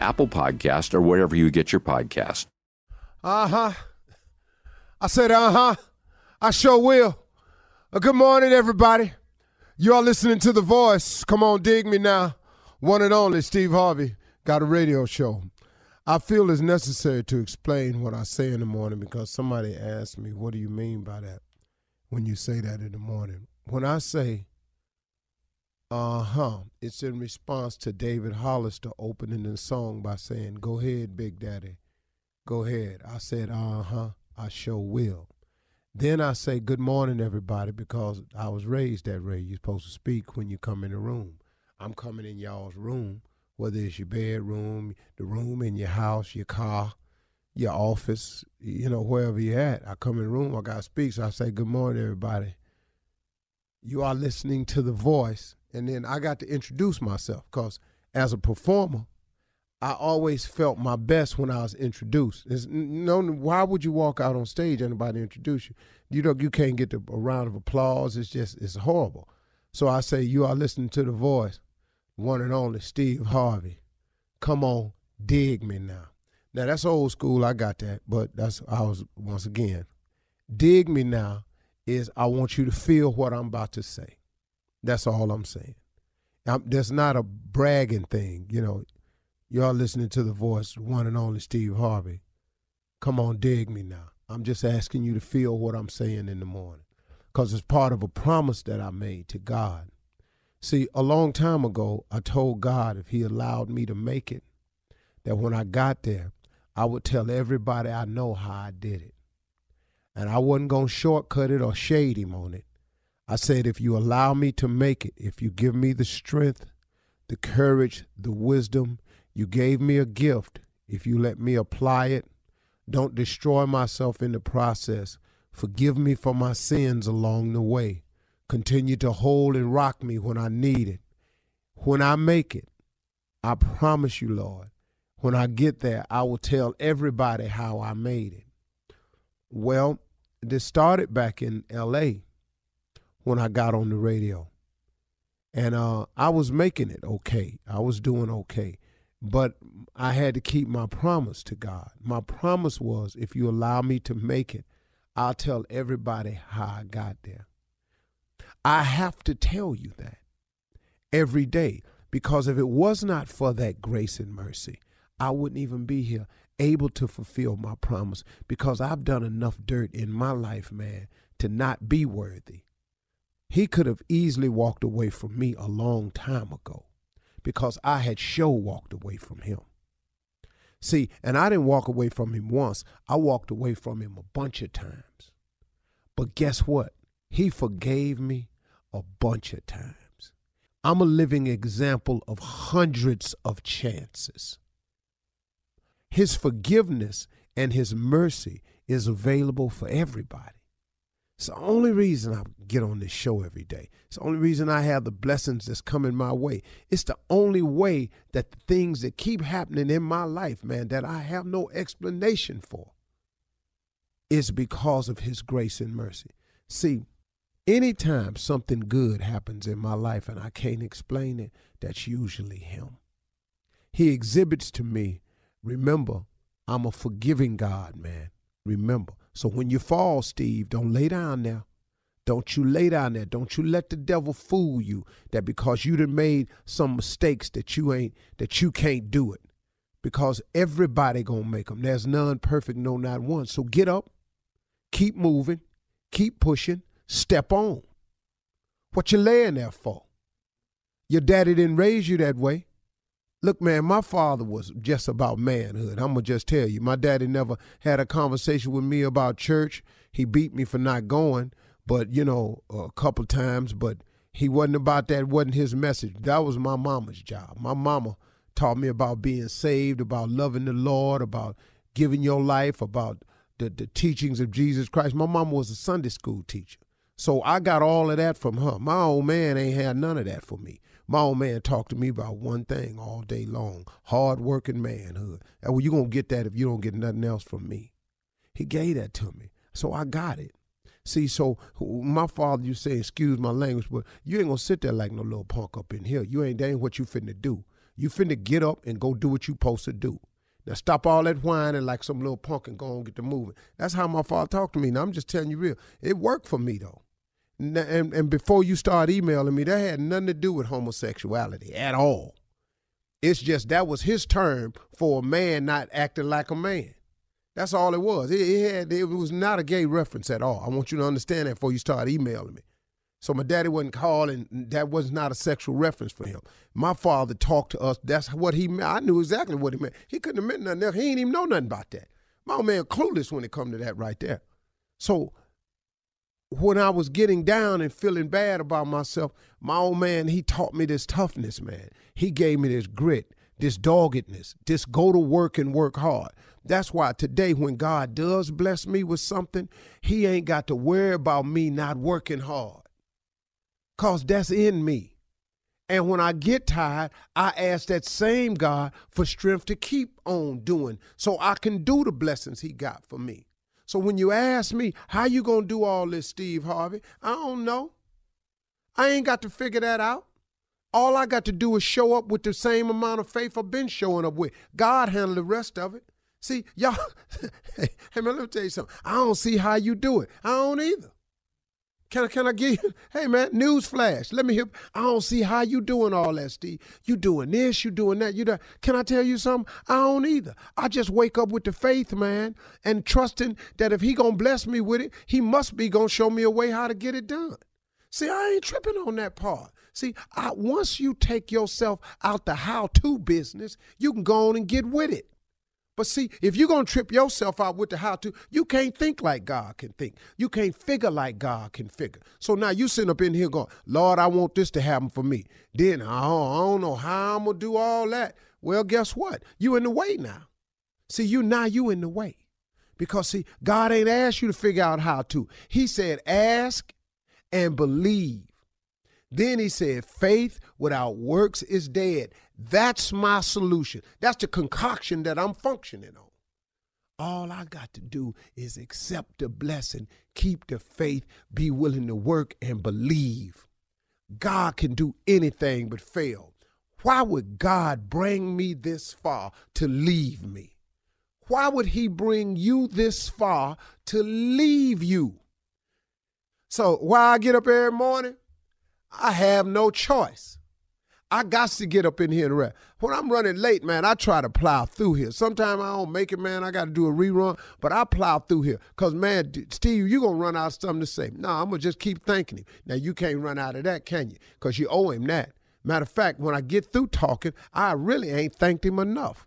Apple Podcast, or wherever you get your podcast. Uh huh. I said, uh huh. I sure will. Uh, good morning, everybody. You are listening to The Voice. Come on, dig me now. One and only Steve Harvey got a radio show. I feel it's necessary to explain what I say in the morning because somebody asked me, What do you mean by that when you say that in the morning? When I say uh huh. It's in response to David Hollister opening the song by saying, Go ahead, Big Daddy. Go ahead. I said, Uh huh. I sure will. Then I say, Good morning, everybody, because I was raised that way. You're supposed to speak when you come in the room. I'm coming in y'all's room, whether it's your bedroom, the room in your house, your car, your office, you know, wherever you're at. I come in the room, I got to speak. So I say, Good morning, everybody. You are listening to the voice and then I got to introduce myself because as a performer, I always felt my best when I was introduced. It's, no, why would you walk out on stage and nobody introduce you? You know, you can't get the, a round of applause. It's just, it's horrible. So I say, you are listening to the voice, one and only Steve Harvey. Come on, dig me now. Now that's old school. I got that, but that's I was once again. Dig me now is I want you to feel what I'm about to say. That's all I'm saying. I'm, that's not a bragging thing. You know, y'all listening to the voice, one and only Steve Harvey. Come on, dig me now. I'm just asking you to feel what I'm saying in the morning because it's part of a promise that I made to God. See, a long time ago, I told God if He allowed me to make it, that when I got there, I would tell everybody I know how I did it. And I wasn't going to shortcut it or shade Him on it. I said, if you allow me to make it, if you give me the strength, the courage, the wisdom, you gave me a gift. If you let me apply it, don't destroy myself in the process. Forgive me for my sins along the way. Continue to hold and rock me when I need it. When I make it, I promise you, Lord, when I get there, I will tell everybody how I made it. Well, this started back in LA when I got on the radio. And uh, I was making it okay. I was doing okay. but I had to keep my promise to God. My promise was if you allow me to make it, I'll tell everybody how I got there. I have to tell you that every day because if it was not for that grace and mercy, I wouldn't even be here able to fulfill my promise because I've done enough dirt in my life, man, to not be worthy. He could have easily walked away from me a long time ago because I had show walked away from him. See, and I didn't walk away from him once, I walked away from him a bunch of times. But guess what? He forgave me a bunch of times. I'm a living example of hundreds of chances. His forgiveness and his mercy is available for everybody. It's the only reason I get on this show every day. It's the only reason I have the blessings that's coming my way. It's the only way that the things that keep happening in my life, man, that I have no explanation for, is because of His grace and mercy. See, anytime something good happens in my life and I can't explain it, that's usually Him. He exhibits to me, remember, I'm a forgiving God, man. Remember. So when you fall, Steve, don't lay down there. Don't you lay down there. Don't you let the devil fool you that because you done made some mistakes that you ain't that you can't do it. Because everybody gonna make them. There's none perfect, no not one. So get up, keep moving, keep pushing, step on. What you laying there for? Your daddy didn't raise you that way. Look, man, my father was just about manhood. I'm going to just tell you. My daddy never had a conversation with me about church. He beat me for not going, but, you know, a couple times, but he wasn't about that, wasn't his message. That was my mama's job. My mama taught me about being saved, about loving the Lord, about giving your life, about the, the teachings of Jesus Christ. My mama was a Sunday school teacher. So I got all of that from her. My old man ain't had none of that for me. My old man talked to me about one thing all day long hard working manhood. And well, you're going to get that if you don't get nothing else from me. He gave that to me. So I got it. See, so my father, you say, excuse my language, but you ain't gonna sit there like no little punk up in here. You ain't, that ain't what you finna do. You finna get up and go do what you supposed to do. Now stop all that whining like some little punk and go and get the moving. That's how my father talked to me. Now I'm just telling you real. It worked for me though and, and before you start emailing me, that had nothing to do with homosexuality at all. It's just that was his term for a man not acting like a man. That's all it was. It, it, had, it was not a gay reference at all. I want you to understand that before you start emailing me. So my daddy wasn't calling. That was not a sexual reference for him. My father talked to us. That's what he meant. I knew exactly what he meant. He couldn't have meant nothing else. He ain't even know nothing about that. My old man clueless when it come to that right there. So when I was getting down and feeling bad about myself, my old man, he taught me this toughness, man. He gave me this grit, this doggedness, this go to work and work hard. That's why today, when God does bless me with something, he ain't got to worry about me not working hard. Cause that's in me. And when I get tired, I ask that same God for strength to keep on doing so I can do the blessings he got for me. So when you ask me, how you going to do all this, Steve Harvey? I don't know. I ain't got to figure that out. All I got to do is show up with the same amount of faith I've been showing up with. God handle the rest of it. See, y'all, hey, man, let me tell you something. I don't see how you do it. I don't either. Can I, can I give you, hey man, news flash. Let me hear. I don't see how you doing all that, Steve. You doing this, you doing that, you. Can I tell you something? I don't either. I just wake up with the faith, man, and trusting that if he gonna bless me with it, he must be gonna show me a way how to get it done. See, I ain't tripping on that part. See, I, once you take yourself out the how-to business, you can go on and get with it. But see, if you're going to trip yourself out with the how to, you can't think like God can think. You can't figure like God can figure. So now you sitting up in here going, Lord, I want this to happen for me. Then I don't, I don't know how I'm going to do all that. Well, guess what? You in the way now. See, you now you in the way. Because see, God ain't asked you to figure out how to. He said, ask and believe. Then he said, faith without works is dead. That's my solution. That's the concoction that I'm functioning on. All I got to do is accept the blessing, keep the faith, be willing to work and believe. God can do anything but fail. Why would God bring me this far to leave me? Why would He bring you this far to leave you? So, why I get up every morning? I have no choice. I got to get up in here and rest. When I'm running late, man, I try to plow through here. Sometimes I don't make it, man. I got to do a rerun, but I plow through here. Because, man, Steve, you going to run out of something to say. No, I'm going to just keep thanking him. Now, you can't run out of that, can you? Because you owe him that. Matter of fact, when I get through talking, I really ain't thanked him enough.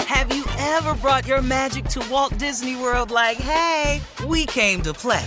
Have you ever brought your magic to Walt Disney World like, hey, we came to play?